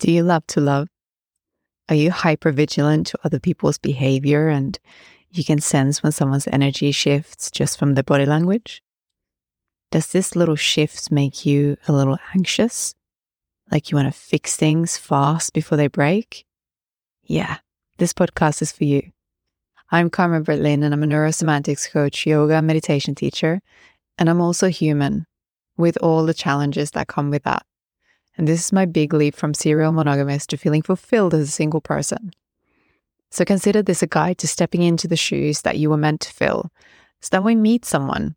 Do you love to love? Are you hyper vigilant to other people's behavior and you can sense when someone's energy shifts just from their body language? Does this little shift make you a little anxious? Like you want to fix things fast before they break? Yeah, this podcast is for you. I'm Carmen Bertlin and I'm a neurosemantics coach, yoga, meditation teacher, and I'm also human with all the challenges that come with that. And this is my big leap from serial monogamous to feeling fulfilled as a single person. So consider this a guide to stepping into the shoes that you were meant to fill so that when we meet someone,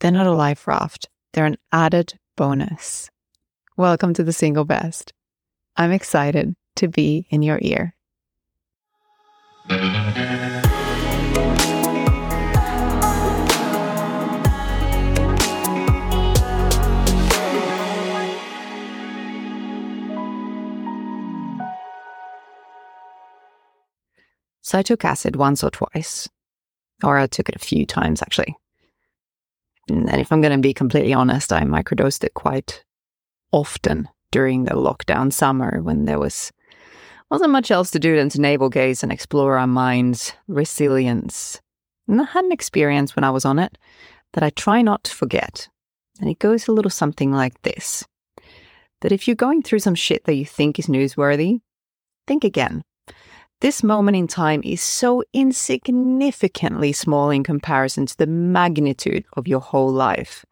they're not a life raft, they're an added bonus. Welcome to the Single Best. I'm excited to be in your ear. So I took acid once or twice, or I took it a few times actually. And if I'm going to be completely honest, I microdosed it quite often during the lockdown summer when there was wasn't much else to do than to navel gaze and explore our mind's resilience. And I had an experience when I was on it that I try not to forget. And it goes a little something like this that if you're going through some shit that you think is newsworthy, think again. This moment in time is so insignificantly small in comparison to the magnitude of your whole life.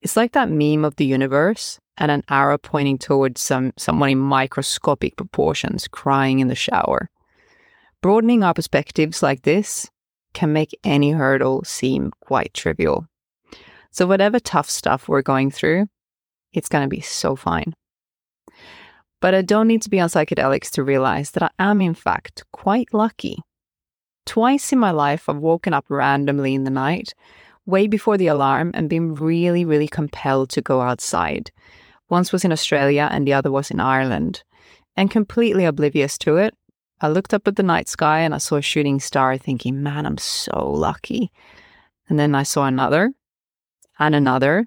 It's like that meme of the universe and an arrow pointing towards some someone in microscopic proportions crying in the shower. Broadening our perspectives like this can make any hurdle seem quite trivial. So whatever tough stuff we're going through, it's going to be so fine. But I don't need to be on psychedelics to realize that I am, in fact, quite lucky. Twice in my life, I've woken up randomly in the night, way before the alarm, and been really, really compelled to go outside. Once was in Australia, and the other was in Ireland. And completely oblivious to it, I looked up at the night sky and I saw a shooting star, thinking, man, I'm so lucky. And then I saw another and another,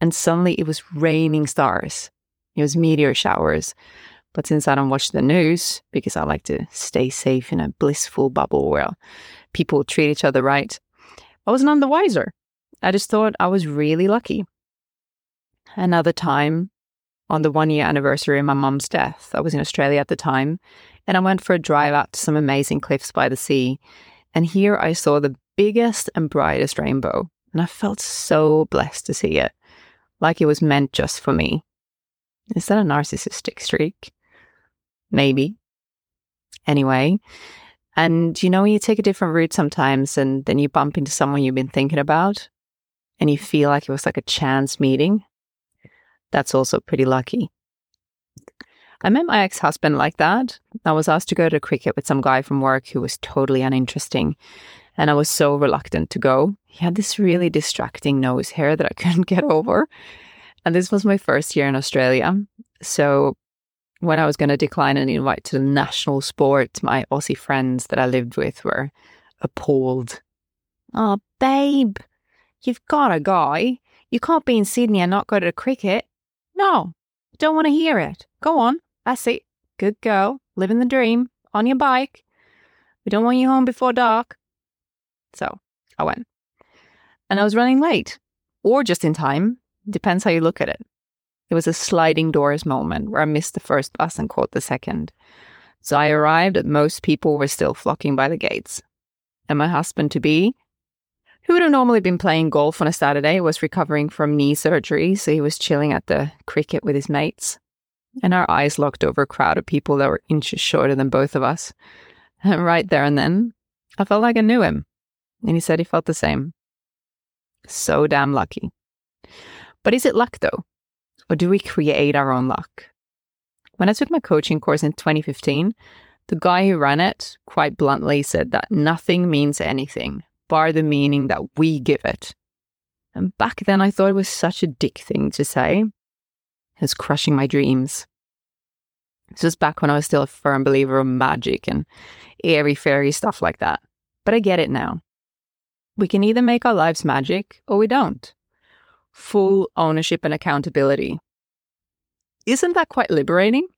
and suddenly it was raining stars. It was meteor showers. But since I don't watch the news, because I like to stay safe in a blissful bubble where people treat each other right, I was none the wiser. I just thought I was really lucky. Another time, on the one year anniversary of my mum's death, I was in Australia at the time, and I went for a drive out to some amazing cliffs by the sea. And here I saw the biggest and brightest rainbow, and I felt so blessed to see it, like it was meant just for me. Is that a narcissistic streak? Maybe. Anyway, and you know, you take a different route sometimes and then you bump into someone you've been thinking about and you feel like it was like a chance meeting, that's also pretty lucky. I met my ex husband like that. I was asked to go to cricket with some guy from work who was totally uninteresting. And I was so reluctant to go. He had this really distracting nose hair that I couldn't get over. And this was my first year in Australia. So when I was going to decline an invite to the national sport, my Aussie friends that I lived with were appalled. Oh, babe, you've got a guy. You can't be in Sydney and not go to the cricket. No, don't want to hear it. Go on. That's it. Good girl. Living the dream. On your bike. We don't want you home before dark. So I went. And I was running late or just in time Depends how you look at it. It was a sliding doors moment where I missed the first bus and caught the second. So I arrived and most people were still flocking by the gates. And my husband to be, who would have normally been playing golf on a Saturday, was recovering from knee surgery, so he was chilling at the cricket with his mates. And our eyes locked over a crowd of people that were inches shorter than both of us. And right there and then, I felt like I knew him. And he said he felt the same. So damn lucky. But is it luck though? Or do we create our own luck? When I took my coaching course in 2015, the guy who ran it quite bluntly said that nothing means anything, bar the meaning that we give it. And back then I thought it was such a dick thing to say. It was crushing my dreams. This was back when I was still a firm believer of magic and airy fairy stuff like that. But I get it now. We can either make our lives magic or we don't full ownership and accountability. Isn't that quite liberating?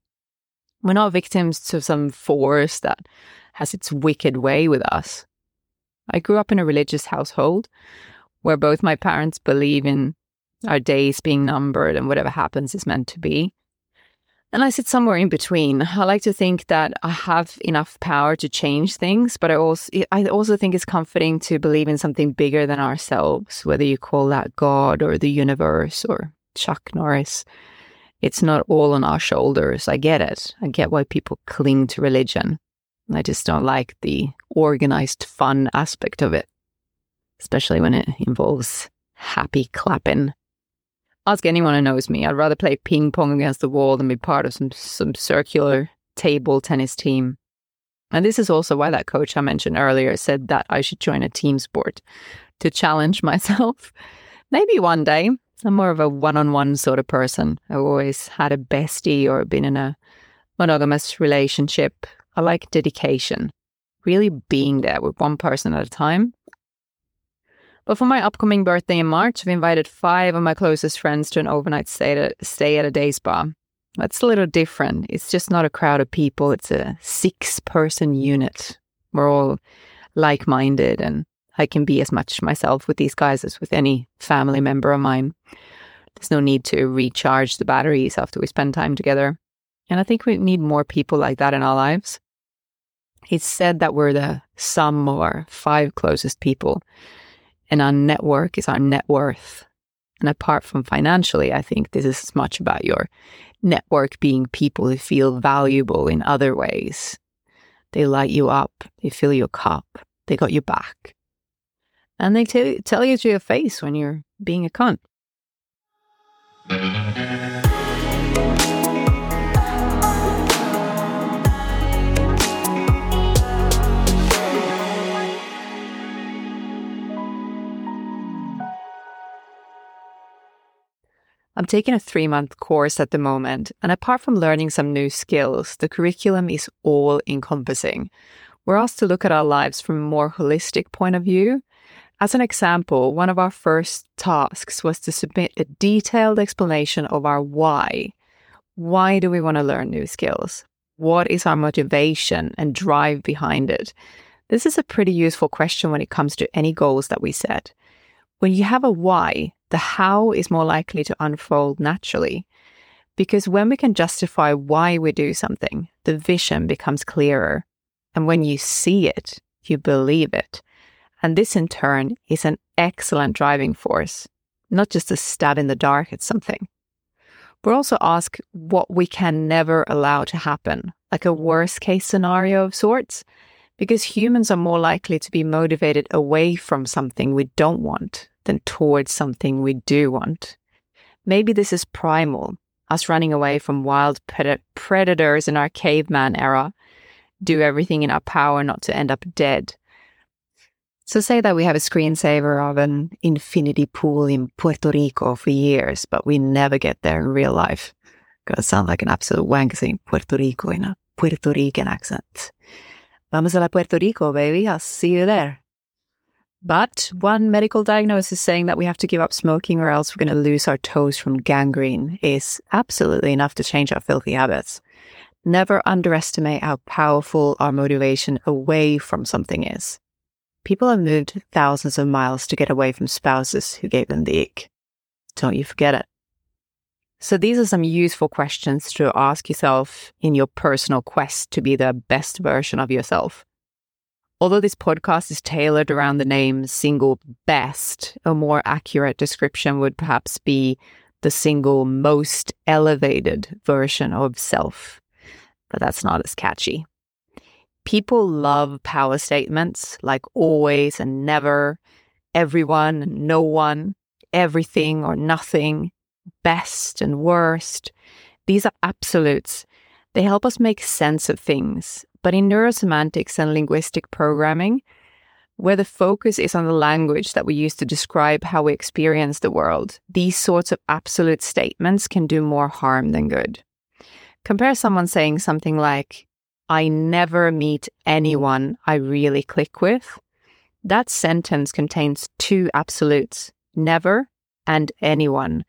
We're not victims to some force that has its wicked way with us. I grew up in a religious household where both my parents believe in our days being numbered and whatever happens is meant to be. And I sit somewhere in between. I like to think that I have enough power to change things, but I also I also think it's comforting to believe in something bigger than ourselves, whether you call that God or the universe or Chuck Norris. It's not all on our shoulders. I get it. I get why people cling to religion. I just don't like the organized fun aspect of it, especially when it involves happy clapping. Ask anyone who knows me. I'd rather play ping pong against the wall than be part of some, some circular table tennis team. And this is also why that coach I mentioned earlier said that I should join a team sport to challenge myself. Maybe one day. I'm more of a one on one sort of person. I've always had a bestie or been in a monogamous relationship. I like dedication, really being there with one person at a time but for my upcoming birthday in March, I've invited five of my closest friends to an overnight stay at, stay at a day spa. That's a little different. It's just not a crowd of people, it's a six person unit. We're all like minded, and I can be as much myself with these guys as with any family member of mine. There's no need to recharge the batteries after we spend time together. And I think we need more people like that in our lives. It's said that we're the sum of our five closest people. And our network is our net worth. And apart from financially, I think this is as much about your network being people who feel valuable in other ways. They light you up, they fill your cup, they got your back. And they t- tell you to your face when you're being a cunt. I'm taking a three month course at the moment, and apart from learning some new skills, the curriculum is all encompassing. We're asked to look at our lives from a more holistic point of view. As an example, one of our first tasks was to submit a detailed explanation of our why. Why do we want to learn new skills? What is our motivation and drive behind it? This is a pretty useful question when it comes to any goals that we set. When you have a why, the how is more likely to unfold naturally. Because when we can justify why we do something, the vision becomes clearer. And when you see it, you believe it. And this in turn is an excellent driving force, not just a stab in the dark at something. We're also asked what we can never allow to happen, like a worst case scenario of sorts, because humans are more likely to be motivated away from something we don't want than towards something we do want. Maybe this is primal, us running away from wild pred- predators in our caveman era, do everything in our power not to end up dead. So, say that we have a screensaver of an infinity pool in Puerto Rico for years, but we never get there in real life. Gonna sound like an absolute wank saying Puerto Rico in a Puerto Rican accent. Vamos a la Puerto Rico, baby. I'll see you there. But one medical diagnosis saying that we have to give up smoking or else we're going to lose our toes from gangrene is absolutely enough to change our filthy habits. Never underestimate how powerful our motivation away from something is. People have moved thousands of miles to get away from spouses who gave them the ick. Don't you forget it. So these are some useful questions to ask yourself in your personal quest to be the best version of yourself. Although this podcast is tailored around the name single best, a more accurate description would perhaps be the single most elevated version of self. But that's not as catchy. People love power statements like always and never, everyone and no one, everything or nothing, best and worst. These are absolutes. They help us make sense of things but in neurosemantics and linguistic programming, where the focus is on the language that we use to describe how we experience the world, these sorts of absolute statements can do more harm than good. Compare someone saying something like, I never meet anyone I really click with. That sentence contains two absolutes, never and anyone.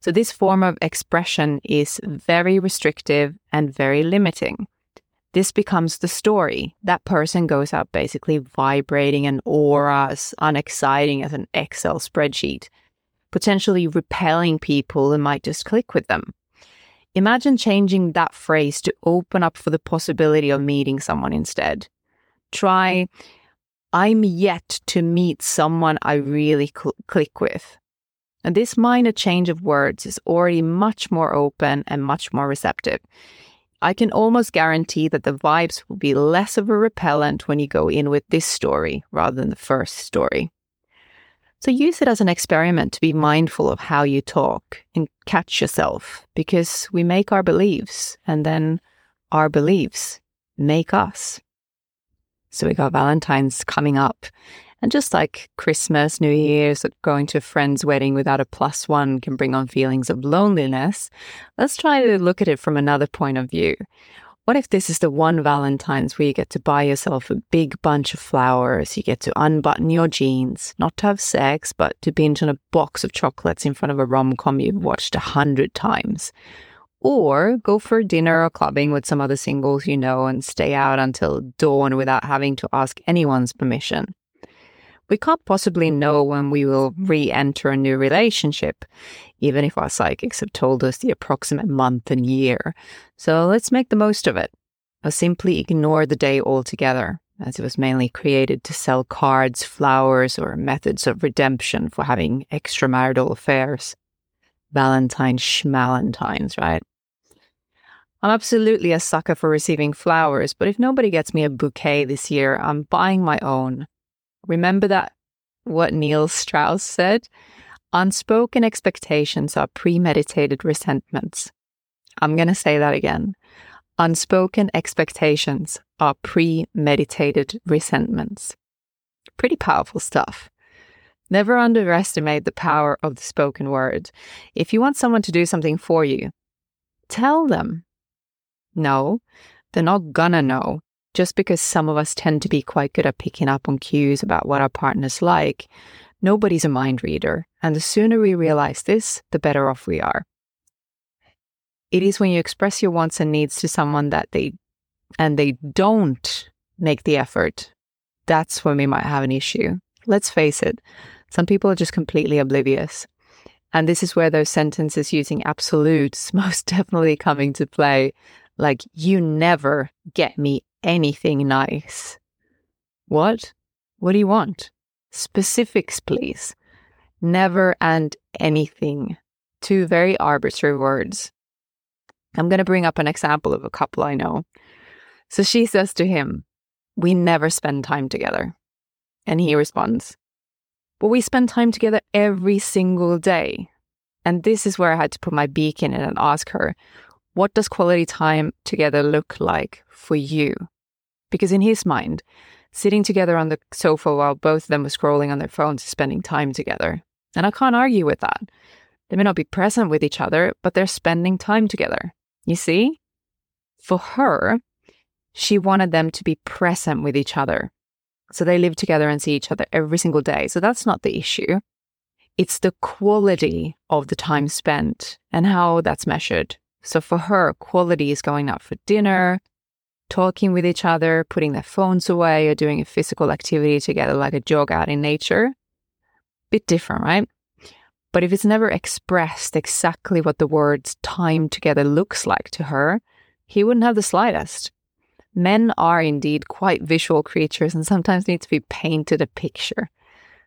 So, this form of expression is very restrictive and very limiting. This becomes the story. That person goes out basically vibrating an aura as unexciting as an Excel spreadsheet, potentially repelling people who might just click with them. Imagine changing that phrase to open up for the possibility of meeting someone instead. Try, I'm yet to meet someone I really cl- click with. And this minor change of words is already much more open and much more receptive. I can almost guarantee that the vibes will be less of a repellent when you go in with this story rather than the first story. So use it as an experiment to be mindful of how you talk and catch yourself because we make our beliefs and then our beliefs make us. So we got Valentine's coming up. And just like Christmas, New Year's, going to a friend's wedding without a plus one can bring on feelings of loneliness, let's try to look at it from another point of view. What if this is the one Valentine's where you get to buy yourself a big bunch of flowers, you get to unbutton your jeans, not to have sex, but to binge on a box of chocolates in front of a rom com you've watched a hundred times? Or go for dinner or clubbing with some other singles you know and stay out until dawn without having to ask anyone's permission we can't possibly mm-hmm. know when we will re enter a new relationship, even if our psychics have told us the approximate month and year. So let's make the most of it, or simply ignore the day altogether, as it was mainly created to sell cards, flowers, or methods of redemption for having extramarital affairs. Valentine's schmalentines, right? I'm absolutely a sucker for receiving flowers, but if nobody gets me a bouquet this year, I'm buying my own. Remember that what Neil Strauss said? Unspoken expectations are premeditated resentments. I'm going to say that again. Unspoken expectations are premeditated resentments. Pretty powerful stuff. Never underestimate the power of the spoken word. If you want someone to do something for you, tell them. No, they're not gonna know just because some of us tend to be quite good at picking up on cues about what our partner's like, nobody's a mind reader. And the sooner we realize this, the better off we are. It is when you express your wants and needs to someone that they and they don't make the effort, that's when we might have an issue. Let's face it, some people are just completely oblivious. And this is where those sentences using absolutes most definitely come into play. Like, you never get me anything nice. What? What do you want? Specifics, please. Never and anything. Two very arbitrary words. I'm going to bring up an example of a couple I know. So she says to him, We never spend time together. And he responds, But we spend time together every single day. And this is where I had to put my beak in it and ask her, what does quality time together look like for you? Because in his mind, sitting together on the sofa while both of them were scrolling on their phones is spending time together. And I can't argue with that. They may not be present with each other, but they're spending time together. You see? For her, she wanted them to be present with each other. So they live together and see each other every single day. So that's not the issue. It's the quality of the time spent and how that's measured. So for her, quality is going out for dinner, talking with each other, putting their phones away, or doing a physical activity together, like a jog out in nature. Bit different, right? But if it's never expressed exactly what the words time together looks like to her, he wouldn't have the slightest. Men are indeed quite visual creatures and sometimes need to be painted a picture.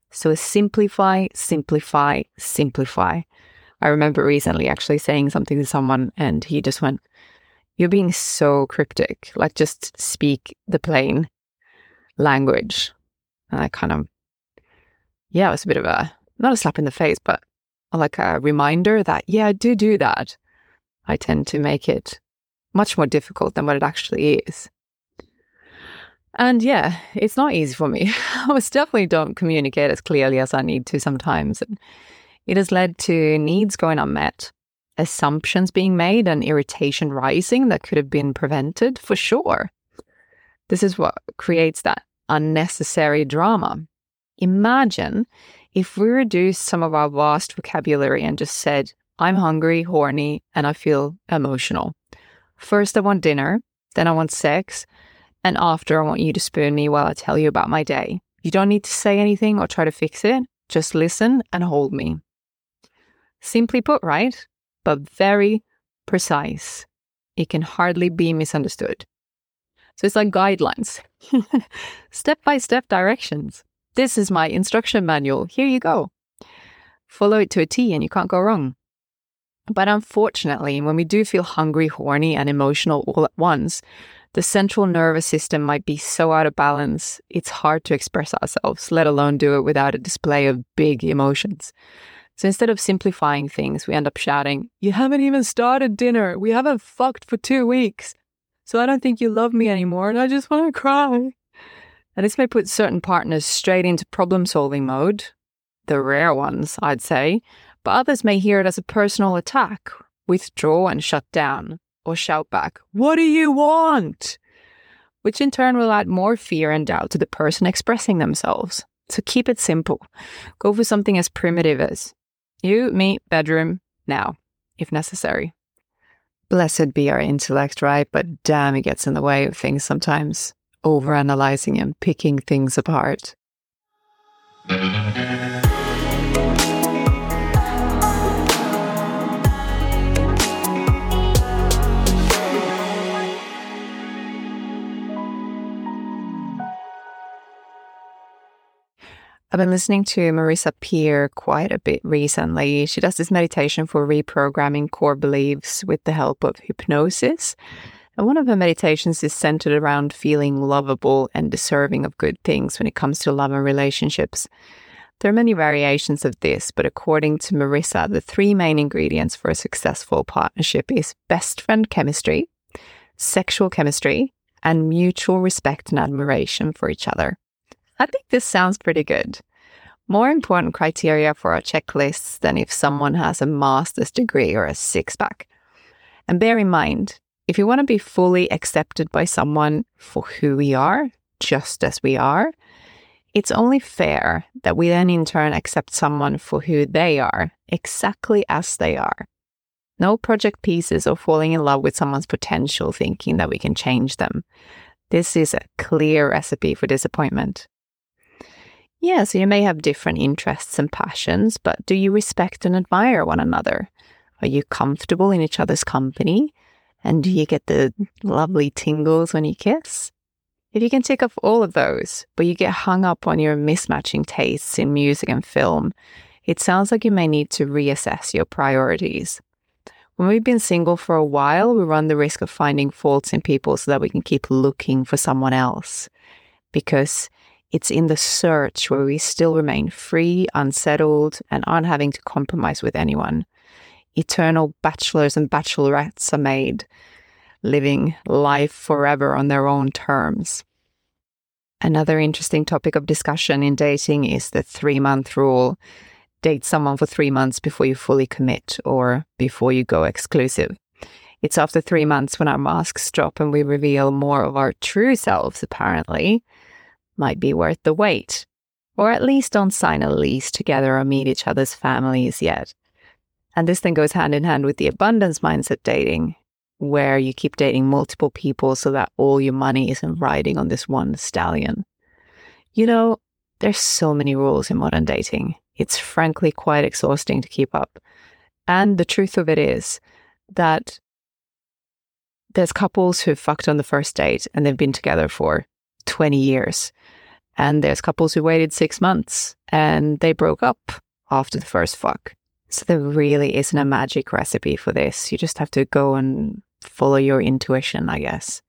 So simplify, simplify, simplify. I remember recently actually saying something to someone and he just went, You're being so cryptic. Like, just speak the plain language. And I kind of, yeah, it was a bit of a, not a slap in the face, but like a reminder that, yeah, I do do that. I tend to make it much more difficult than what it actually is. And yeah, it's not easy for me. I definitely don't communicate as clearly as I need to sometimes. And it has led to needs going unmet, assumptions being made, and irritation rising that could have been prevented for sure. This is what creates that unnecessary drama. Imagine if we reduced some of our vast vocabulary and just said, I'm hungry, horny, and I feel emotional. First, I want dinner, then, I want sex, and after, I want you to spoon me while I tell you about my day. You don't need to say anything or try to fix it, just listen and hold me. Simply put, right? But very precise. It can hardly be misunderstood. So it's like guidelines, step by step directions. This is my instruction manual. Here you go. Follow it to a T and you can't go wrong. But unfortunately, when we do feel hungry, horny, and emotional all at once, the central nervous system might be so out of balance, it's hard to express ourselves, let alone do it without a display of big emotions. So instead of simplifying things, we end up shouting, You haven't even started dinner. We haven't fucked for two weeks. So I don't think you love me anymore and I just want to cry. And this may put certain partners straight into problem solving mode, the rare ones, I'd say, but others may hear it as a personal attack, withdraw and shut down, or shout back, What do you want? Which in turn will add more fear and doubt to the person expressing themselves. So keep it simple. Go for something as primitive as you, me, bedroom, now, if necessary. Blessed be our intellect, right? But damn, it gets in the way of things sometimes, overanalyzing and picking things apart. I've been listening to Marissa Peer quite a bit recently. She does this meditation for reprogramming core beliefs with the help of hypnosis. And one of her meditations is centered around feeling lovable and deserving of good things when it comes to love and relationships. There are many variations of this, but according to Marissa, the three main ingredients for a successful partnership is best friend chemistry, sexual chemistry, and mutual respect and admiration for each other. I think this sounds pretty good. More important criteria for our checklists than if someone has a master's degree or a six pack. And bear in mind, if you want to be fully accepted by someone for who we are, just as we are, it's only fair that we then in turn accept someone for who they are, exactly as they are. No project pieces or falling in love with someone's potential thinking that we can change them. This is a clear recipe for disappointment. Yeah, so you may have different interests and passions, but do you respect and admire one another? Are you comfortable in each other's company? And do you get the lovely tingles when you kiss? If you can tick off all of those, but you get hung up on your mismatching tastes in music and film, it sounds like you may need to reassess your priorities. When we've been single for a while, we run the risk of finding faults in people so that we can keep looking for someone else. Because it's in the search where we still remain free, unsettled, and aren't having to compromise with anyone. Eternal bachelors and bachelorettes are made, living life forever on their own terms. Another interesting topic of discussion in dating is the three month rule. Date someone for three months before you fully commit or before you go exclusive. It's after three months when our masks drop and we reveal more of our true selves, apparently might be worth the wait. Or at least don't sign a lease together or meet each other's families yet. And this then goes hand in hand with the abundance mindset dating, where you keep dating multiple people so that all your money isn't riding on this one stallion. You know, there's so many rules in modern dating. It's frankly quite exhausting to keep up. And the truth of it is that there's couples who've fucked on the first date and they've been together for 20 years. And there's couples who waited six months and they broke up after the first fuck. So there really isn't a magic recipe for this. You just have to go and follow your intuition, I guess.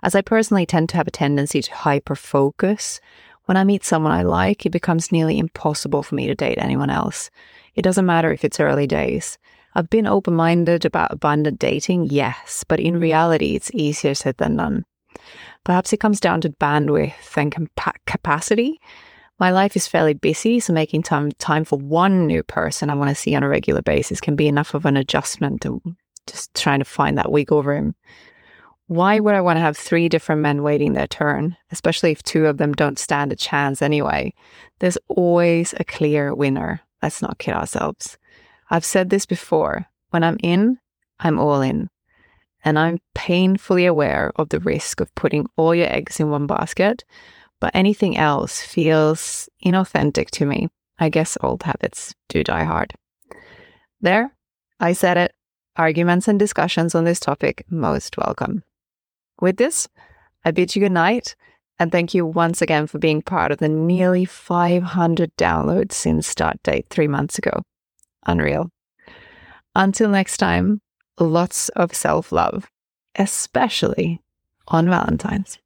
As I personally tend to have a tendency to hyper focus, when I meet someone I like, it becomes nearly impossible for me to date anyone else. It doesn't matter if it's early days. I've been open minded about abundant dating, yes, but in reality, it's easier said than done. Perhaps it comes down to bandwidth and compa- capacity. My life is fairly busy, so making time time for one new person I want to see on a regular basis can be enough of an adjustment to just trying to find that wiggle room. Why mm-hmm. would I want to have three different men waiting their turn, especially if two of them don't stand a chance anyway? There's always a clear winner. Let's not kid ourselves. I've said this before when I'm in, I'm all in. And I'm painfully aware of the risk of putting all your eggs in one basket, but anything else feels inauthentic to me. I guess old habits do die hard. There, I said it. Arguments and discussions on this topic most welcome. With this, I bid you good night and thank you once again for being part of the nearly 500 downloads since start date three months ago. Unreal. Until next time, lots of self love, especially on Valentine's.